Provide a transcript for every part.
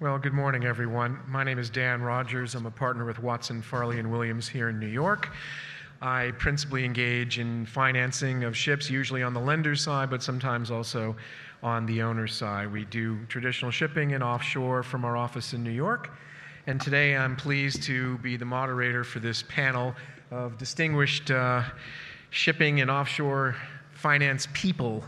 Well, good morning, everyone. My name is Dan Rogers. I'm a partner with Watson, Farley, and Williams here in New York. I principally engage in financing of ships, usually on the lender side, but sometimes also on the owner side. We do traditional shipping and offshore from our office in New York. And today I'm pleased to be the moderator for this panel of distinguished uh, shipping and offshore finance people.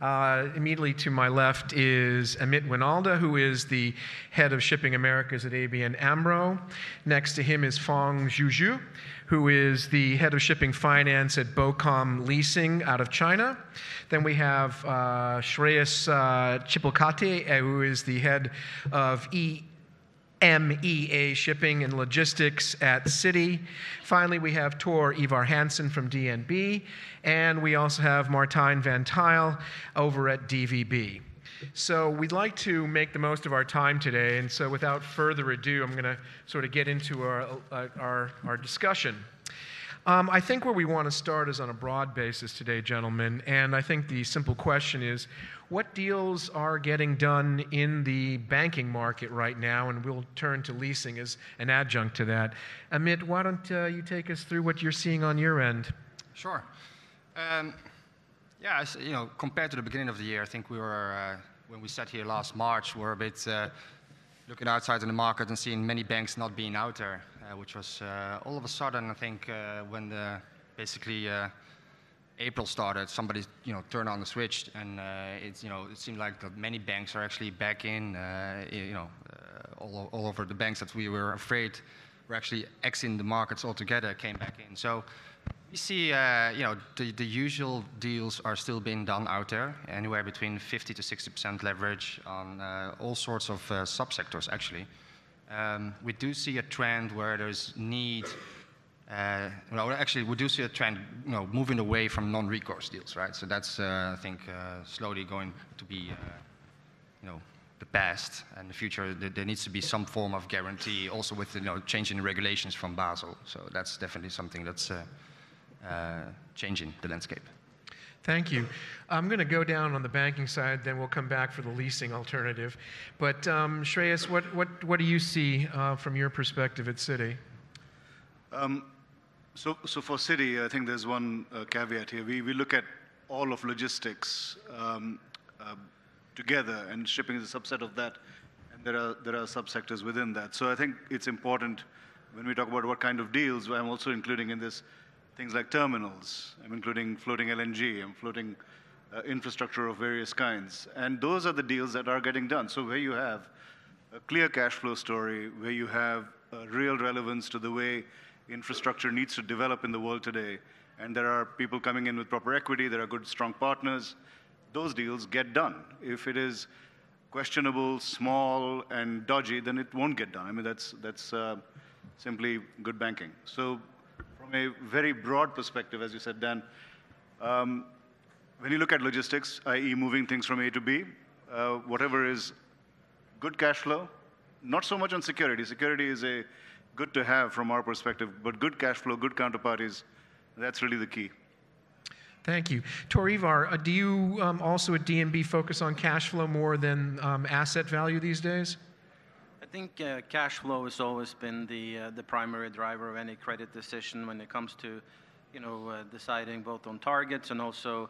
Uh, immediately to my left is Amit Wynalda, who is the head of Shipping Americas at ABN AMRO. Next to him is Feng Zhuzhu, who is the head of shipping finance at BOCOM Leasing out of China. Then we have uh, Shreyas uh, Chipalkatti, uh, who is the head of E. MEA Shipping and Logistics at Citi. Finally, we have Tor Ivar Hansen from DNB, and we also have Martijn van Tuyl over at DVB. So we'd like to make the most of our time today, and so without further ado, I'm going to sort of get into our, uh, our, our discussion. Um, I think where we want to start is on a broad basis today, gentlemen, and I think the simple question is what deals are getting done in the banking market right now? And we'll turn to leasing as an adjunct to that. Amit, why don't uh, you take us through what you're seeing on your end? Sure. Um, yeah, you know, compared to the beginning of the year, I think we were, uh, when we sat here last March, we were a bit uh, looking outside in the market and seeing many banks not being out there, which was uh, all of a sudden, I think, uh, when the basically April started, somebody you know turned on the switch, and uh, it's you know it seemed like many banks are actually back in. Uh, you know, uh, all, all over the banks that we were afraid were actually exiting the markets altogether came back in. So we see uh, you know the, the usual deals are still being done out there, anywhere between 50 to 60 percent leverage on uh, all sorts of uh, subsectors. Actually, um, we do see a trend where there's need uh, well, actually, we do see a trend, you know, moving away from non-recourse deals, right? So that's, uh, I think, uh, slowly going to be, uh, you know, the past. And the future, there needs to be some form of guarantee, also with, you know, changing regulations from Basel. So that's definitely something that's uh, uh, changing the landscape. Thank you. I'm going to go down on the banking side, then we'll come back for the leasing alternative. But um, Shreyas, what, what, what do you see from your perspective at Citi? Um, so, so for Citi, I think there's one uh, caveat here. We, we look at all of logistics um, uh, together, and shipping is a subset of that, and there are, there are subsectors within that. So I think it's important when we talk about what kind of deals, I'm also including in this things like terminals. I'm including floating LNG, I'm floating uh, infrastructure of various kinds. And those are the deals that are getting done. So where you have a clear cash flow story, where you have real relevance to the way infrastructure needs to develop in the world today, and there are people coming in with proper equity, there are good, strong partners, those deals get done. If it is questionable, small, and dodgy, then it won't get done. I mean, that's, that's uh, simply good banking. So, from a very broad perspective, as you said, Dan, um, when you look at logistics, i.e., moving things from A to B, uh, whatever is good cash flow, not so much on security. Security is a good to have from our perspective, but good cash flow, good counterparties, that's really the key. Thank you. Tor Ivar, uh, do you um, also at DNB focus on cash flow more than um, asset value these days? I think uh, cash flow has always been the, uh, the primary driver of any credit decision when it comes to you know, uh, deciding both on targets and also,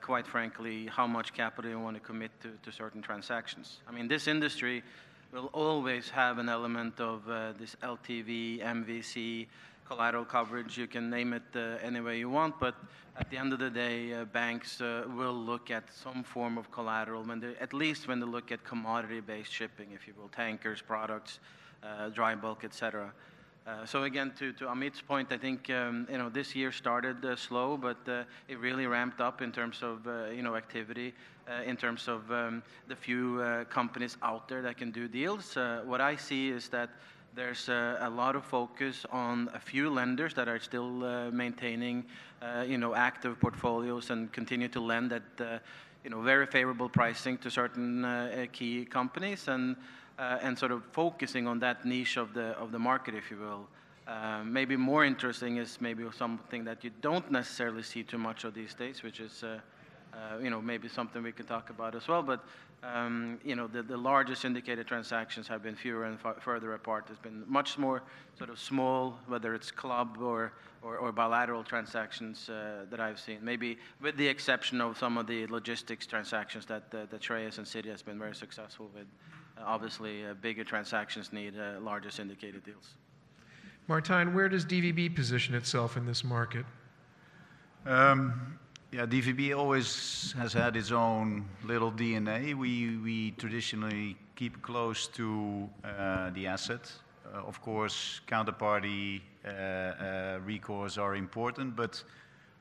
quite frankly, how much capital you want to commit to, to certain transactions. I mean, this industry will always have an element of this LTV, MVC, collateral coverage. You can name it uh, any way you want, but at the end of the day, uh, banks uh, will look at some form of collateral when they, at least when they look at commodity-based shipping, if you will, tankers, products, uh, dry bulk, etc. Uh, so again, to, to Amit's point, I think um, you know this year started uh, slow, but it really ramped up in terms of you know activity, in terms of um, the few companies out there that can do deals. what I see is that there's a lot of focus on a few lenders that are still maintaining you know active portfolios and continue to lend at you know very favorable pricing to certain key companies and uh, and sort of focusing on that niche of the of the market, if you will. Uh, maybe more interesting is maybe something that you don't necessarily see too much of these days, which is uh, uh, you know maybe something we can talk about as well. But you know, the, the larger syndicated transactions have been fewer and further apart. There's been much more sort of small, whether it's club or, or, or bilateral transactions uh, that I've seen. Maybe with the exception of some of the logistics transactions that, uh, that Shreyas and Citi has been very successful with. Uh, obviously, uh, bigger transactions need uh, larger syndicated deals. Martijn, where does DVB position itself in this market? Um, yeah, DVB always has had its own little DNA. We, we traditionally keep close to uh, the asset. Uh, of course, counterparty uh, uh, recourse are important, but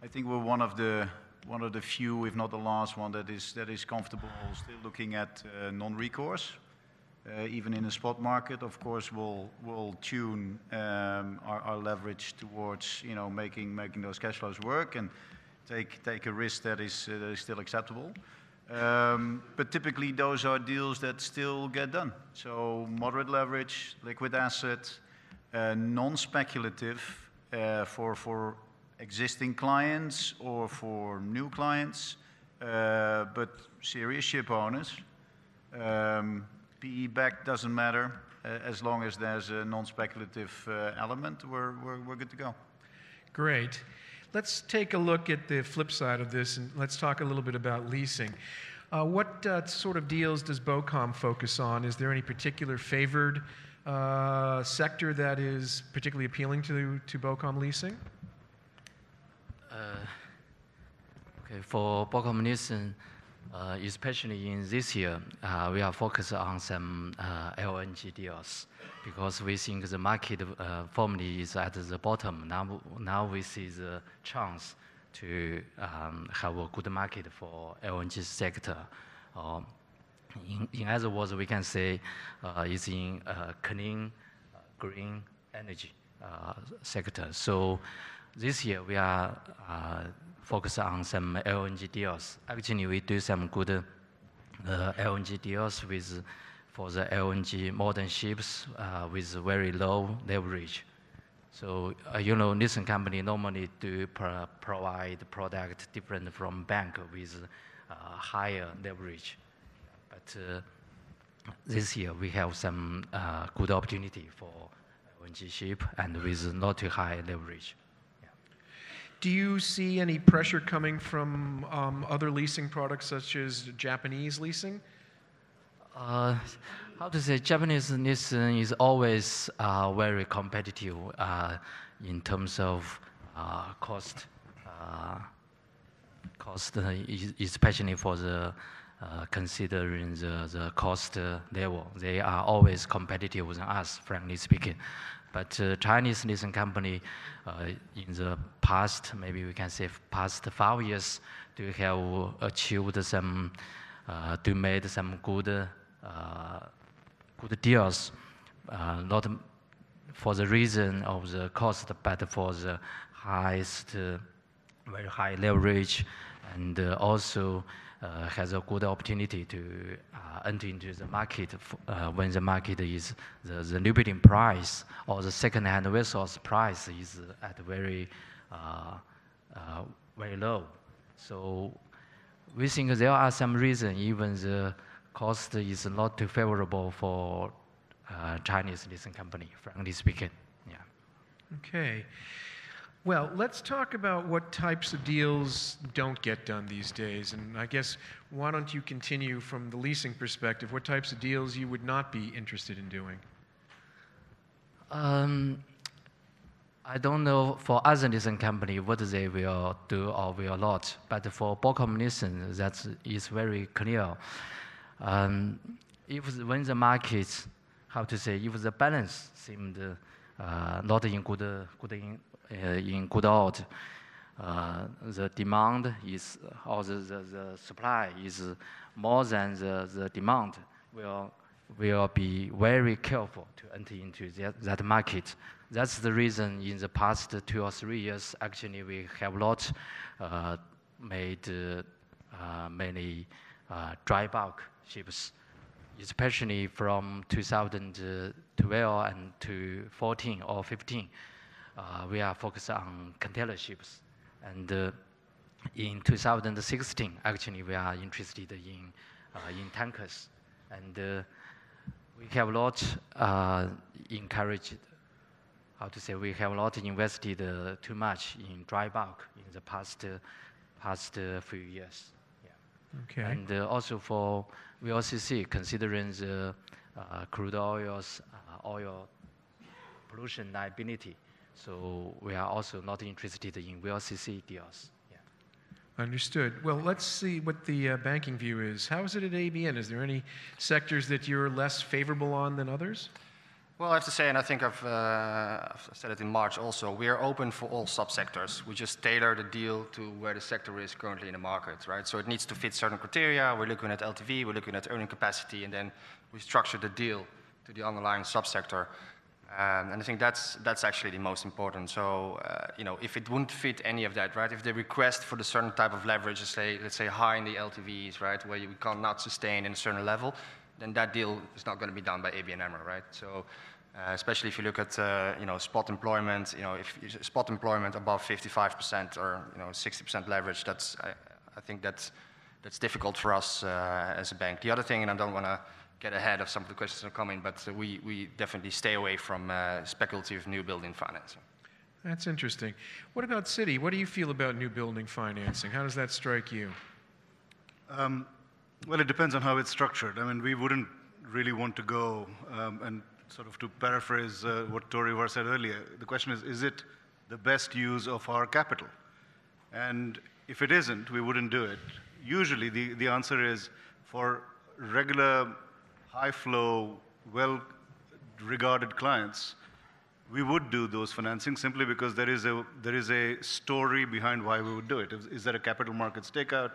I think we're one of the one of the few, if not the last one, that is that is comfortable still looking at uh, non-recourse. Uh, even in the spot market, of course, we'll we'll tune um, our, our leverage towards you know making making those cash flows work and take take a risk that is uh, that is still acceptable. Um, but typically, those are deals that still get done. So moderate leverage, liquid asset, uh, non-speculative uh, for for existing clients or for new clients, uh, but serious ship owners. Um, PE back doesn't matter uh, as long as there's a non-speculative uh, element. We're, we're, we're good to go. Great. Let's take a look at the flip side of this and let's talk a little bit about leasing. Uh, what uh, sort of deals does BOCOM focus on? Is there any particular favored uh, sector that is particularly appealing to, to BOCOM leasing? Okay, for Bocom Leasing, uh, especially in this year, uh, we are focused on some uh, LNG deals because we think the market uh, formally is at the bottom. Now, now we see the chance to um, have a good market for LNG sector. Uh, in, in other words, we can say uh, it's in uh, clean, green energy sector. So this year we are uh, focused on some LNG deals. Actually, we do some good uh, LNG deals with for the LNG modern ships uh, with very low leverage. So uh, you know, Nissan company normally do pro- provide product different from bank with uh, higher leverage. But uh, this year we have some uh, good opportunity for LNG ship and with not too high leverage. Do you see any pressure coming from um, other leasing products such as Japanese leasing? Uh, how to say, Japanese Nissan is always uh, very competitive uh, in terms of uh, cost, uh, cost, uh, especially for the considering the, the cost level. They are always competitive with us, frankly speaking. But Chinese leasing company, in the past, maybe we can say past five years, do have achieved some, uh, do made some good, uh, good deals. Uh, not for the reason of the cost, but for the highest, very high leverage, and also uh, has a good opportunity to uh, enter into the market uh, when the market is the, the new building price or the second-hand vessels price is at very very low. So we think there are some reasons even the cost is not too favorable for uh, Chinese leasing company, frankly speaking. Yeah. Okay. Well, let's talk about what types of deals don't get done these days. And I guess why don't you continue from the leasing perspective? What types of deals you would not be interested in doing? Um, I don't know for other leasing company what they will do or will not, but for Bocom Leasing, that is very clear. Um, if when the market, how to say, if the balance seemed uh, not in good, good in, uh, in good order, uh, the demand is or the, the, the supply is more than the, the demand will will be very careful to enter into that, that market. That's the reason in the past two or three years, actually, we have not uh, made uh, uh, many uh, dry bulk ships, especially from 2012 and to 14 or 15. Uh, we are focused on container ships. And in 2016, actually, we are interested in in tankers. And we have a lot uh, encouraged, how to say, we have not invested uh, too much in dry bulk in the past, uh, past uh, few years. Yeah. Okay. And uh, also for VLCC, considering the uh, crude oil's uh, oil pollution liability, so we are also not interested in VLCC deals. Yeah. Understood. Well, let's see what the uh, banking view is. How is it at ABN? Is there any sectors that you're less favorable on than others? Well, I have to say, and I think I've, uh, I've said it in March also, we are open for all subsectors. We just tailor the deal to where the sector is currently in the market, right? So it needs to fit certain criteria. We're looking at LTV, we're looking at earning capacity, and then we structure the deal to the underlying subsector. Um, and I think that's, that's actually the most important. So, uh, you know, if it wouldn't fit any of that, right? If the request for the certain type of leverage is, say, let's say, high in the LTVs, right, where you cannot sustain in a certain level, then that deal is not going to be done by ABN AMRO, right? So, uh, especially if you look at, uh, you know, spot employment, you know, if spot employment above 55% or, you know, 60% leverage, that's, I, I think that's, that's difficult for us uh, as a bank. The other thing, and I don't want to get ahead of some of the questions that are coming, but uh, we, we definitely stay away from uh, speculative new building financing. That's interesting. What about Citi? What do you feel about new building financing? How does that strike you? Um, well, it depends on how it's structured. I mean, we wouldn't really want to go um, and sort of to paraphrase uh, what Tor Ivar said earlier. The question is, is it the best use of our capital? And if it isn't, we wouldn't do it. Usually, the, the answer is for regular, high flow, well regarded clients, we would do those financing simply because there is a, there is a story behind why we would do it. Is, is there a capital markets takeout?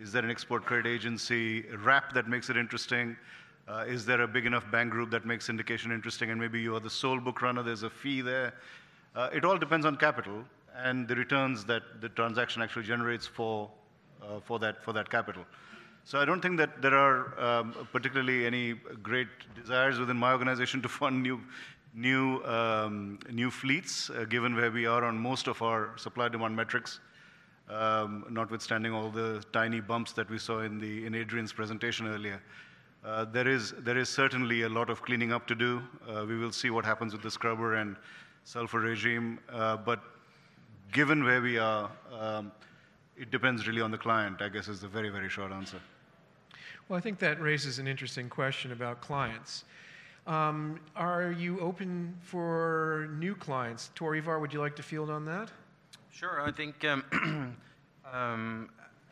Is there an export credit agency wrap that makes it interesting? Uh, is there a big enough bank group that makes syndication interesting and maybe you are the sole book runner, there's a fee there? Uh, it all depends on capital and the returns that the transaction actually generates for, uh, for, that, for that capital. So I don't think that there are um, particularly any great desires within my organization to fund new, new, um, new fleets, uh, given where we are on most of our supply-demand metrics, um, notwithstanding all the tiny bumps that we saw in, the, in Adrian's presentation earlier. Uh, there, is, there is certainly a lot of cleaning up to do. Uh, we will see what happens with the scrubber and sulfur regime. Uh, but given where we are, um, it depends really on the client, I guess is the very, very short answer. Well, I think that raises an interesting question about clients. Um, are you open for new clients? Tor Ivar, would you like to field on that? Sure. I think, um, um,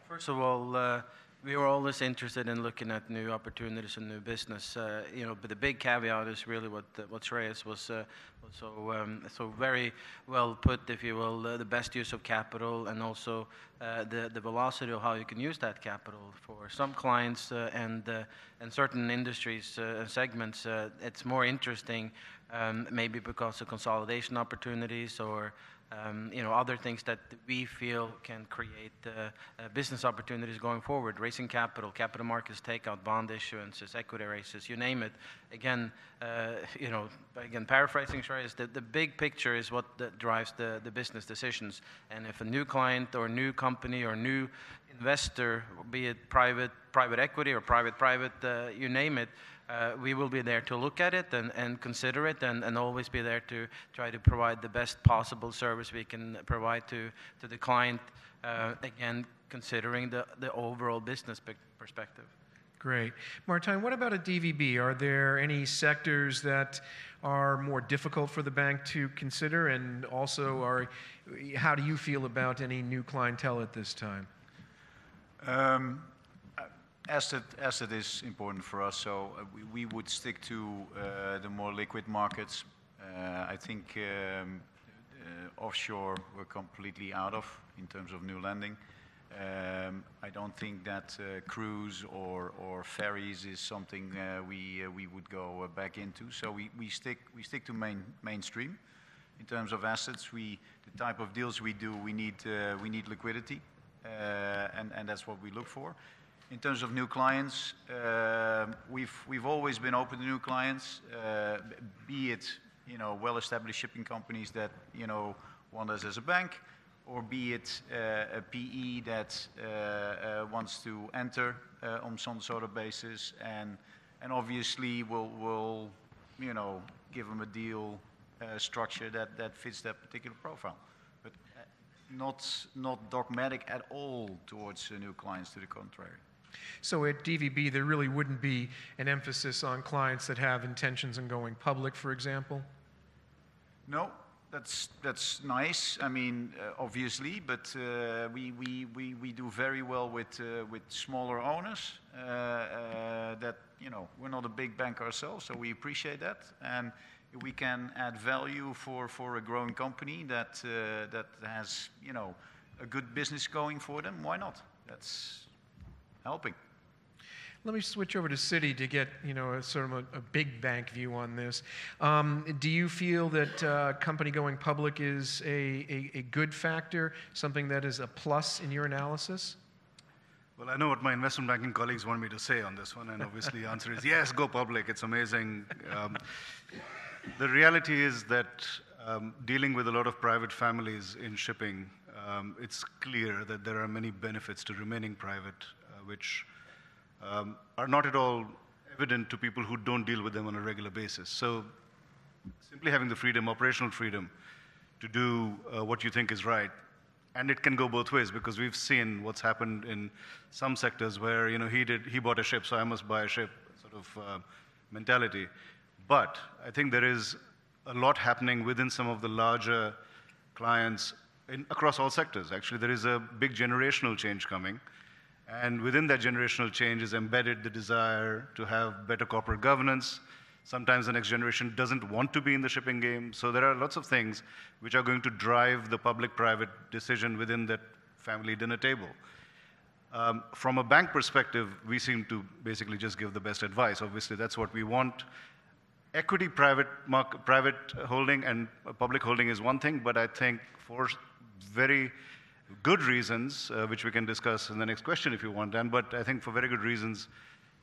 first of all, uh, we were always interested in looking at new opportunities and new business. Uh, you know, but the big caveat is really what uh, what Shreyas was, uh, so um, so very well put, if you will, uh, the best use of capital and also uh, the the velocity of how you can use that capital. For some clients uh, and and certain industries and segments, it's more interesting, um, maybe because of consolidation opportunities or um, you know, other things that we feel can create uh, uh, business opportunities going forward, raising capital, capital markets takeout, bond issuances, equity raises, you name it. Again, uh, you know, again, paraphrasing Shreyas, the, the big picture is what drives the, the business decisions. And if a new client or new company or new investor, be it private, private equity or private-private, uh, you name it, uh, we will be there to look at it and, and consider it and, and always be there to try to provide the best possible service we can provide to, to the client, uh, again, considering the, the overall business perspective. Great. Martijn, what about a DVB? Are there any sectors that are more difficult for the bank to consider? And also, are, how do you feel about any new clientele at this time? Um, Asset, is important for us, so uh, we, would stick to uh, the more liquid markets. Uh, I think um, offshore we're completely out of in terms of new lending. Um, I don't think that cruise or, ferries is something we, would go back into. So we, stick, to main, mainstream. In terms of assets, the type of deals we do, we need, liquidity, and that's what we look for. In terms of new clients, uh, we've always been open to new clients, uh, be it, you know, well-established shipping companies that, you know, want us as a bank, or be it uh, a PE that wants to enter uh, on some sort of basis, obviously we'll, you know, give them a deal uh, structure that, fits that particular profile. But uh, not, dogmatic at all towards uh, new clients, to the contrary. So at DVB, there really wouldn't be an emphasis on clients that have intentions on going public, for example? No, that's, that's nice. I mean, uh, obviously, but uh, we, we, we, we do very well with, uh, with smaller owners. Uh, uh, that, you know, we're not a big bank ourselves, so we appreciate that. And we can add value for, for a growing company that, uh, that has, you know, a good business going for them, why not? That's helping. Let me switch over to Citi to get you know a sort of a, a big bank view on this. Um, do you feel that uh, company going public is a, a, a, good factor, something that is a plus in your analysis? Well, I know what my investment banking colleagues want me to say on this one, and obviously the answer is yes, go public. It's amazing. Um, the reality is that um, dealing with a lot of private families in shipping, um, it's clear that there are many benefits to remaining private, which um, are not at all evident to people who don't deal with them on a regular basis. So simply having the freedom, operational freedom, to do uh, what you think is right, and it can go both ways because we've seen what's happened in some sectors where you know he did he bought a ship, so I must buy a ship sort of uh, mentality. But I think there is a lot happening within some of the larger clients in, across all sectors. Actually, there is a big generational change coming. And within that generational change is embedded the desire to have better corporate governance. Sometimes the next generation doesn't want to be in the shipping game. So there are lots of things which are going to drive the public private decision within that family dinner table. Um, from a bank perspective, we seem to basically just give the best advice. Obviously, that's what we want. Equity private, market, private holding and public holding is one thing, but I think for very good reasons, uh, which we can discuss in the next question if you want, Dan, but I think for very good reasons,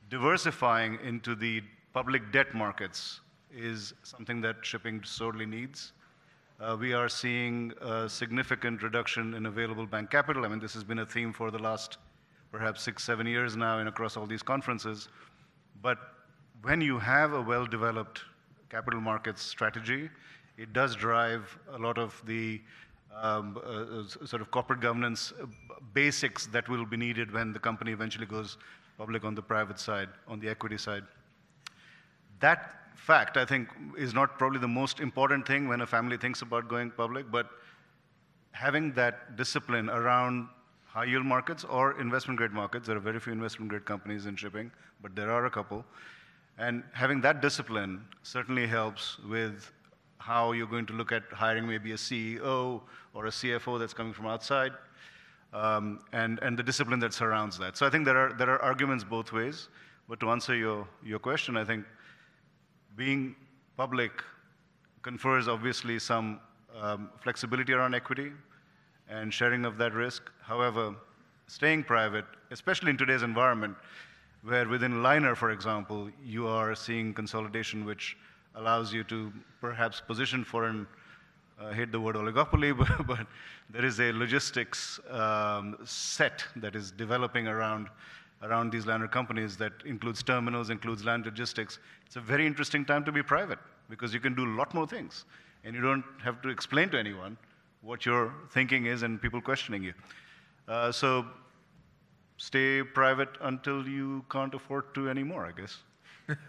diversifying into the public debt markets is something that shipping sorely needs. Uh, we are seeing a significant reduction in available bank capital. I mean, this has been a theme for the last perhaps six, seven years now and across all these conferences. But when you have a well developed capital markets strategy, it does drive a lot of the um, uh, sort of corporate governance uh, basics that will be needed when the company eventually goes public on the private side, on the equity side. That fact, I think, is not probably the most important thing when a family thinks about going public, but having that discipline around high yield markets or investment grade markets, there are very few investment grade companies in shipping, but there are a couple. And having that discipline certainly helps with how you're going to look at hiring maybe a CEO or a CFO that's coming from outside, um, and, and the discipline that surrounds that. So I think there are, there are arguments both ways. But to answer your, your question, I think being public confers obviously some um, flexibility around equity and sharing of that risk. However, staying private, especially in today's environment, where within Liner, for example, you are seeing consolidation which allows you to perhaps position for an, uh, hate the word oligopoly, but, but there is a logistics um, set that is developing around, around these liner companies that includes terminals, includes land logistics. It's a very interesting time to be private because you can do a lot more things and you don't have to explain to anyone what your thinking is and people questioning you. Uh, so stay private until you can't afford to anymore, I guess.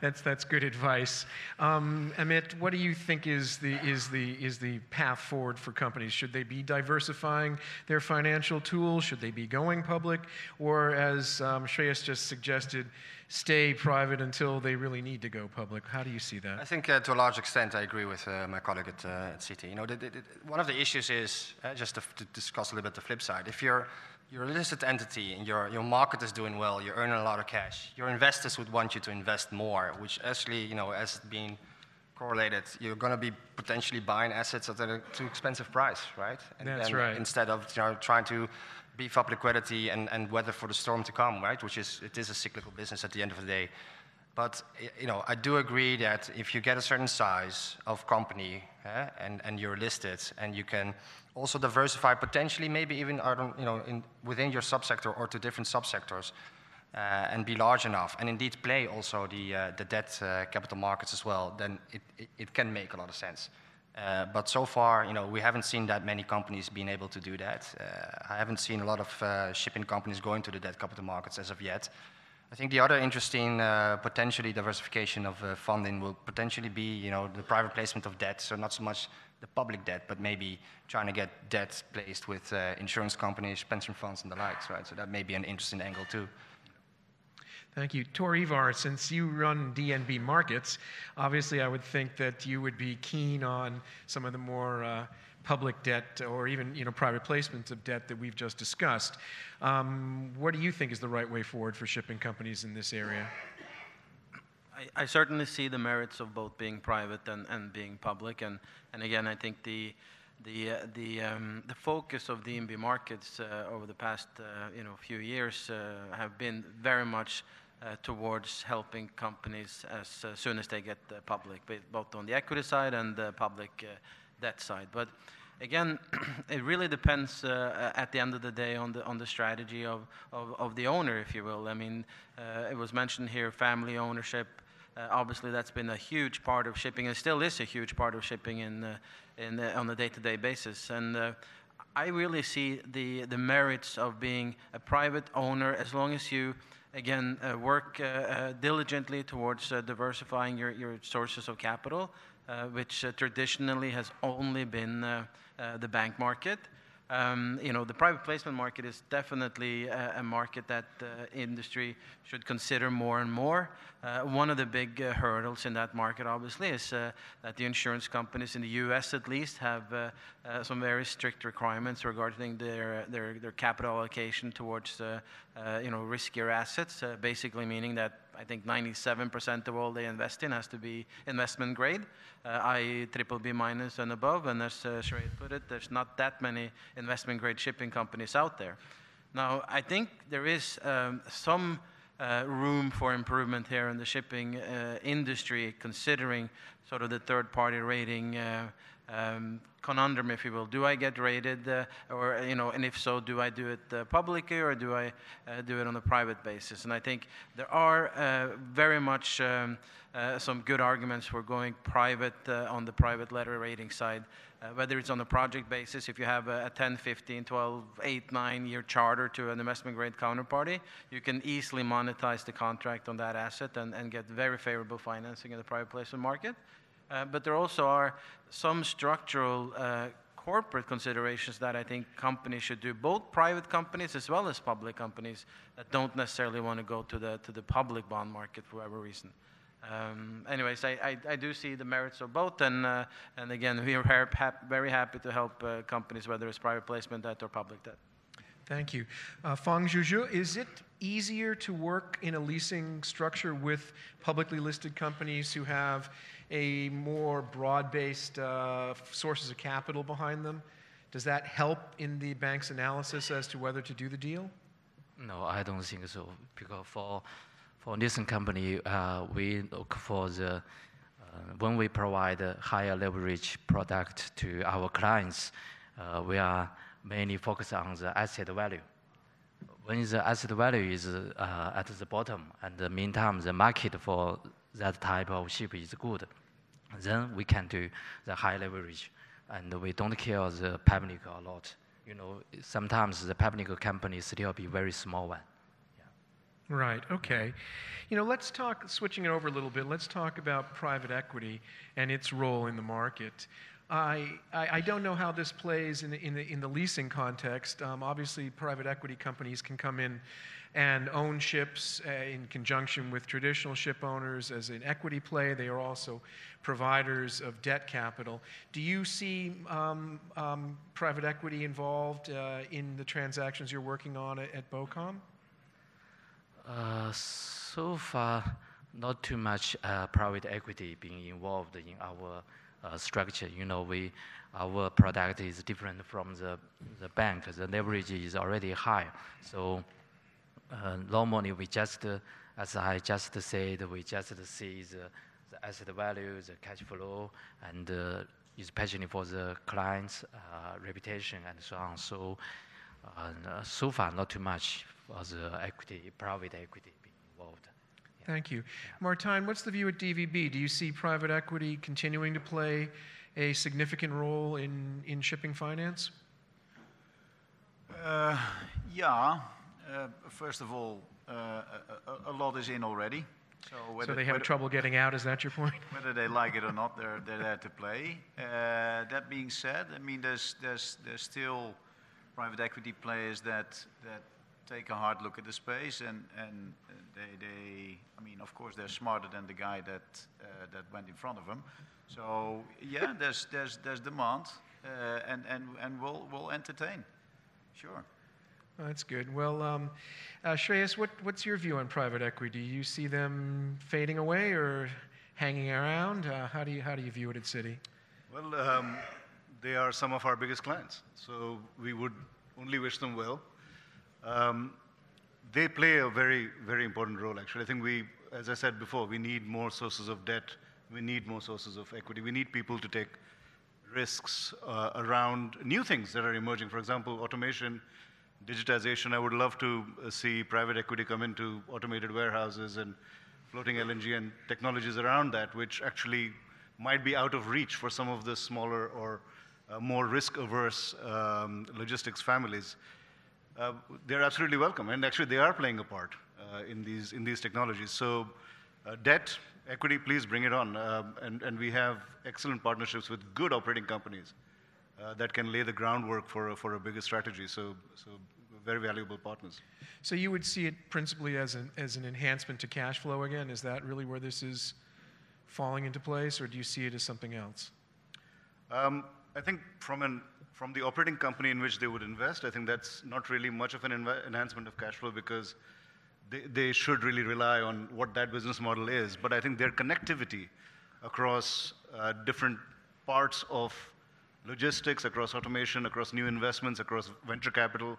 that's that's good advice. Um, Amit, what do you think is the is the is the path forward for companies? Should they be diversifying their financial tools? Should they be going public, or as um, Shreyas just suggested, stay private until they really need to go public? How do you see that? I think uh, to a large extent I agree with uh, my colleague at, uh, at Citi. You know, the, the, the, one of the issues is uh, just to, to discuss a little bit the flip side. If you're you're a listed entity and your, your market is doing well, you're earning a lot of cash. Your investors would want you to invest more, which actually, you know, as being correlated, you're going to be potentially buying assets at a too expensive price, right? And, That's and right. Instead of you know, trying to beef up liquidity and, and weather for the storm to come, right? Which is, it is a cyclical business at the end of the day. But you know, I do agree that if you get a certain size of company eh, and, and you're listed and you can also diversify potentially maybe even I don't, you know, in, within your subsector or to different subsectors uh, and be large enough and indeed play also the, uh, the debt uh, capital markets as well, then it, it, it can make a lot of sense. Uh, but so far, you know, we haven't seen that many companies being able to do that. Uh, I haven't seen a lot of uh, shipping companies going to the debt capital markets as of yet. I think the other interesting uh, potentially diversification of uh, funding will potentially be, you know, the private placement of debt. So not so much the public debt, but maybe trying to get debt placed with insurance companies, pension funds, and the likes, right? So that may be an interesting angle too. Thank you. Tor Ivar, since you run DNB Markets, obviously I would think that you would be keen on some of the more uh, public debt or even you know, private placements of debt that we've just discussed. Um, what do you think is the right way forward for shipping companies in this area? I, I certainly see the merits of both being private and, and being public. And, and again, I think the, the, uh, the, um, the focus of DNB markets uh, over the past uh, you know, few years uh, have been very much towards helping companies as uh, soon as they get uh, public, both on the equity side and the public uh, debt side. But again, it really depends uh, at the end of the day on the on the strategy of, of, the owner, if you will. I mean, uh, it was mentioned here, family ownership. Uh, obviously, that's been a huge part of shipping, and still is a huge part of shipping in, uh, in uh, on a day-to-day basis. And uh, I really see the the merits of being a private owner as long as you again uh, work uh, uh, diligently towards diversifying your, your sources of capital, which traditionally has only been the bank market. Um, you know, the private placement market is definitely a, a market that uh, industry should consider more and more. Uh, one of the big uh, hurdles in that market, obviously, is uh, that the insurance companies in the U.S. at least have uh, uh, some very strict requirements regarding their their, their capital allocation towards you know riskier assets. Basically, meaning that I think 97% of all they invest in has to be investment grade, uh, i.e., triple B minus and above. And as uh, put it, there's not that many investment grade shipping companies out there. Now, I think there is um, some uh, room for improvement here in the shipping uh, industry, considering sort of the third party rating. Uh, um, conundrum, if you will. Do I get rated, or you know, and if so, do I do it publicly or do I do it on a private basis? And I think there are very much um, some good arguments for going private on the private letter rating side. Uh, whether it's on a project basis, if you have a, a 10, 15, 12, 8, 9 year charter to an investment grade counterparty, you can easily monetize the contract on that asset and, and get very favorable financing in the private placement market. Uh, but there also are some structural uh, corporate considerations that I think companies should do, both private companies as well as public companies that don't necessarily want to go to the, to the public bond market for whatever reason. Um, anyways, I, I, I, do see the merits of both, and, uh, and again, we are very, hap- very happy to help uh, companies, whether it's private placement debt or public debt. Thank you. Uh, Fang Zhuzhu, is it easier to work in a leasing structure with publicly listed companies who have a more broad-based uh, sources of capital behind them? Does that help in the bank's analysis as to whether to do the deal? No, I don't think so. Because for for leasing company, uh, we look for the uh, when we provide a higher leverage product to our clients, uh, we are mainly focused on the asset value. When the asset value is at the bottom, and the meantime the market for that type of ship is good, then we can do the high leverage, and we don't care the public a lot. You know, sometimes the public company still be very small one. Right, okay. You know, let's talk, switching it over a little bit, let's talk about private equity and its role in the market. I, I, I don't know how this plays in the, in the, in the leasing context. Um, obviously, private equity companies can come in and own ships uh, in conjunction with traditional ship owners as an equity play. They are also providers of debt capital. Do you see um, um, private equity involved uh, in the transactions you're working on at, at BOCOM? Uh, so far, not too much uh, private equity being involved in our uh, structure. You know, we our product is different from the the bank. The leverage is already high, so uh, normally we just uh, as I just said, we just see the, the asset value, the cash flow, and especially for the client's reputation and so on. So, uh, so far, not too much for the equity, private equity being involved. Thank you. Martijn, what's the view at DVB? Do you see private equity continuing to play a significant role in, in shipping finance? Uh, yeah. Uh, first of all, uh, a, a, lot is in already. So, whether, so they have whether, trouble getting out. Is that your point? Whether they like it or not, they're they're there to play. Uh, that being said, I mean, there's there's there's still private equity players that that take a hard look at the space and and they they I mean, of course, they're smarter than the guy that uh, that went in front of them. So yeah, there's there's there's demand, uh, and and and we'll we'll entertain. Sure. That's good. Well, um, uh, Shreyas, what, what's your view on private equity? Do you see them fading away or hanging around? Uh, how, do you, how do you view it at Citi? Well, um, they are some of our biggest clients, so we would only wish them well. Um, they play a very, very important role, actually. I think we, as I said before, we need more sources of debt, we need more sources of equity, we need people to take risks uh, around new things that are emerging. For example, automation, digitization. I would love to uh, see private equity come into automated warehouses and floating LNG and technologies around that, which actually might be out of reach for some of the smaller or uh, more risk-averse um, logistics families. Uh, they're absolutely welcome, and actually they are playing a part uh, in these in these technologies. So, uh, debt, equity, please bring it on. Um, and, and we have excellent partnerships with good operating companies uh, that can lay the groundwork for a, for a bigger strategy. So, so very valuable partners. So you would see it principally as an, as an enhancement to cash flow again? Is that really where this is falling into place, or do you see it as something else? Um, I think from, an, from the operating company in which they would invest, I think that's not really much of an env- enhancement of cash flow because they, they should really rely on what that business model is. But I think their connectivity across uh, different parts of logistics, across automation, across new investments, across venture capital,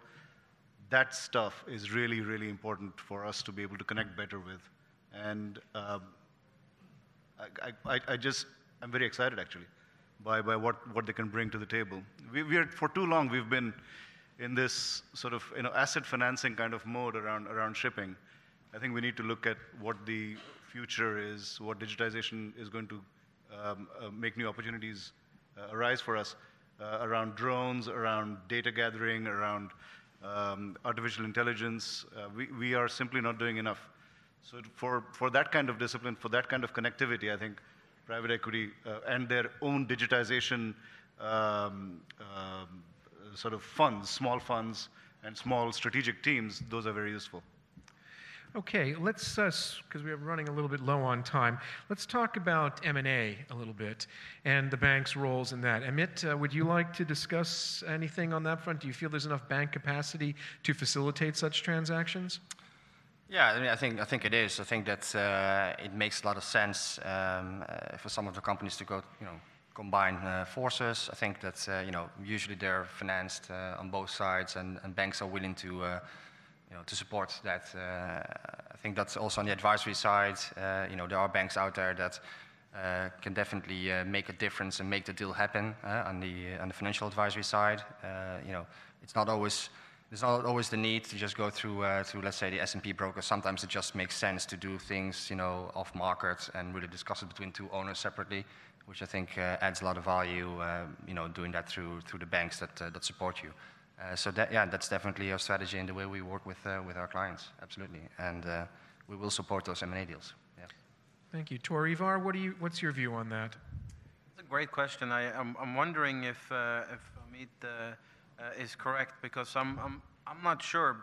that stuff is really, really important for us to be able to connect better with. And uh, I, I, I, just, I'm very excited actually by, by what, what they can bring to the table. We, we are, for too long, we've been in this sort of you know, asset financing kind of mode around, around shipping. I think we need to look at what the future is, what digitization is going to um, uh, make new opportunities uh, arise for us uh, around drones, around data gathering, around um, artificial intelligence. Uh, we, we are simply not doing enough. So for, for that kind of discipline, for that kind of connectivity, I think private equity uh, and their own digitization um, um, sort of funds, small funds and small strategic teams, those are very useful. Okay, let's, because uh, we're running a little bit low on time, let's talk about M&A a little bit and the bank's roles in that. Amit, uh, would you like to discuss anything on that front? Do you feel there's enough bank capacity to facilitate such transactions? Yeah, I, mean, I think I think it is. I think that uh, it makes a lot of sense um, uh, for some of the companies to go, you know, combine uh, forces. I think that uh, you know usually they're financed on both sides, and, and banks are willing to you know, to support that. Uh, I think that's also on the advisory side. Uh, you know, there are banks out there that uh, can definitely make a difference and make the deal happen on the on the financial advisory side. you know, it's not always there's not always the need to just go through, uh, through let's say, the S&P broker. Sometimes it just makes sense to do things, you know, off market and really discuss it between two owners separately, which I think uh, adds a lot of value, uh, you know, doing that through, through the banks that, that support you. Uh, so that, yeah, that's definitely our strategy in the way we work with, uh, with our clients, absolutely. And uh, we will support those M&A deals. Yeah. Thank you. Tor Ivar, what do you, what's your view on that? It's a great question. I, am I'm, I'm wondering if, uh, if Amit uh, uh, Uh, is correct because I'm, I'm, I'm not sure.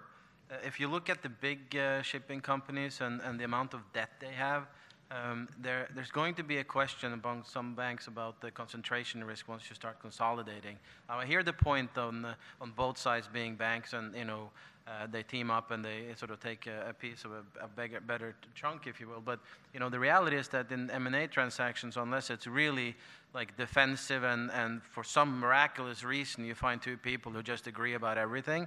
Uh, if you look at the big uh, shipping companies and, and the amount of debt they have, um, there, there's going to be a question among some banks about the concentration risk once you start consolidating. Now, I hear the point on, the, on both sides being banks and, you know, uh, they team up and they sort of take a, a piece of a, a bigger, better chunk, if you will. But, you know, the reality is that in M&A transactions, unless it's really like defensive and, and for some miraculous reason you find two people who just agree about everything,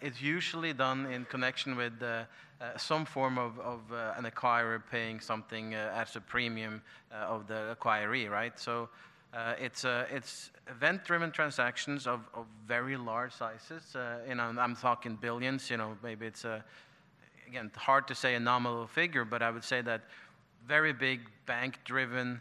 it's usually done in connection with uh, uh, some form of, of uh, an acquirer paying something uh, as a premium uh, of the acquiree, right? So uh, it's, uh, it's event-driven transactions of, of very large sizes. Uh, you know, I'm talking billions. You know, maybe it's a again hard to say a nominal figure, but I would say that very big bank-driven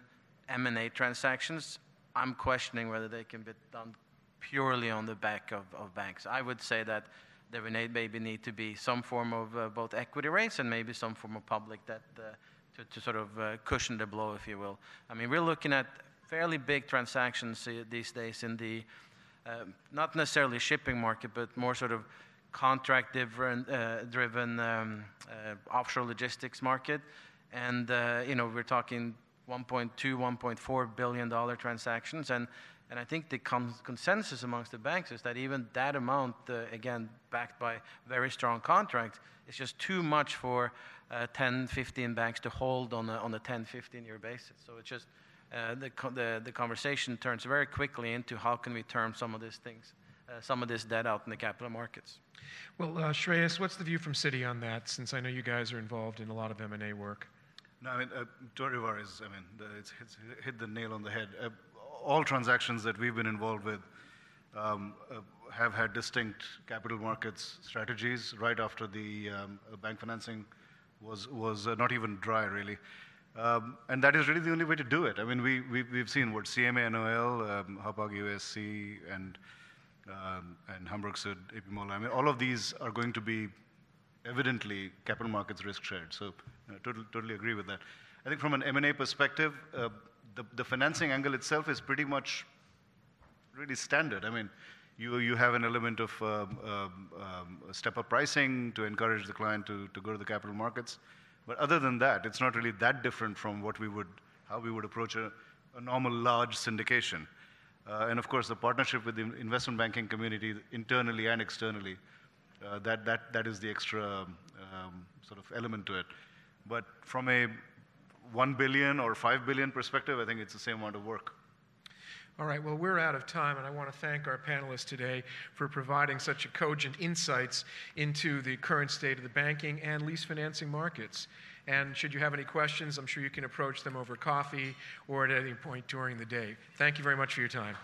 M&A transactions. I'm questioning whether they can be done purely on the back of, of banks. I would say that there need- maybe need to be some form of uh, both equity raise and maybe some form of public debt uh, to, to sort of uh, cushion the blow, if you will. I mean, we're looking at fairly big transactions uh, these days in the not necessarily shipping market, but more sort of contract driven, driven um, offshore logistics market. And, you know, we're talking 1.2, 1.4 billion dollar transactions. And, and I think the con- consensus amongst the banks is that even that amount, uh, again, backed by very strong contracts, is just too much for uh, 10, 15 banks to hold on a, on a 10, 15 year basis. So it's just, uh, the, co- the, the conversation turns very quickly into how can we term some of these things, uh, some of this debt out in the capital markets. Well, uh, Shreyas, what's the view from Citi on that, since I know you guys are involved in a lot of M&A work? No, I mean, uh, Tor Ivar is, I mean, the, it's, it's hit the nail on the head. Uh, all transactions that we've been involved with um, uh, have had distinct capital markets strategies right after the um, uh, bank financing was, was uh, not even dry, really. Um, and that is really the only way to do it. I mean, we, we, we've seen what CMA NOL, um, Hapag UASC, and, um, and Hamburg Süd, AP Moller, I mean, all of these are going to be evidently capital markets risk shared. So I totally, totally agree with that. I think from an M&A perspective, uh, the, the financing angle itself is pretty much really standard. I mean, you, you have an element of um, um, um, step-up pricing to encourage the client to, to go to the capital markets. But other than that, it's not really that different from what we would, how we would approach a, a normal large syndication. Uh, and of course, the partnership with the investment banking community internally and externally, uh, that, that, that is the extra um, sort of element to it. But from a 1 billion or 5 billion perspective, I think it's the same amount of work. All right, well, we're out of time, and I want to thank our panelists today for providing such cogent insights into the current state of the banking and lease financing markets. And should you have any questions, I'm sure you can approach them over coffee or at any point during the day. Thank you very much for your time.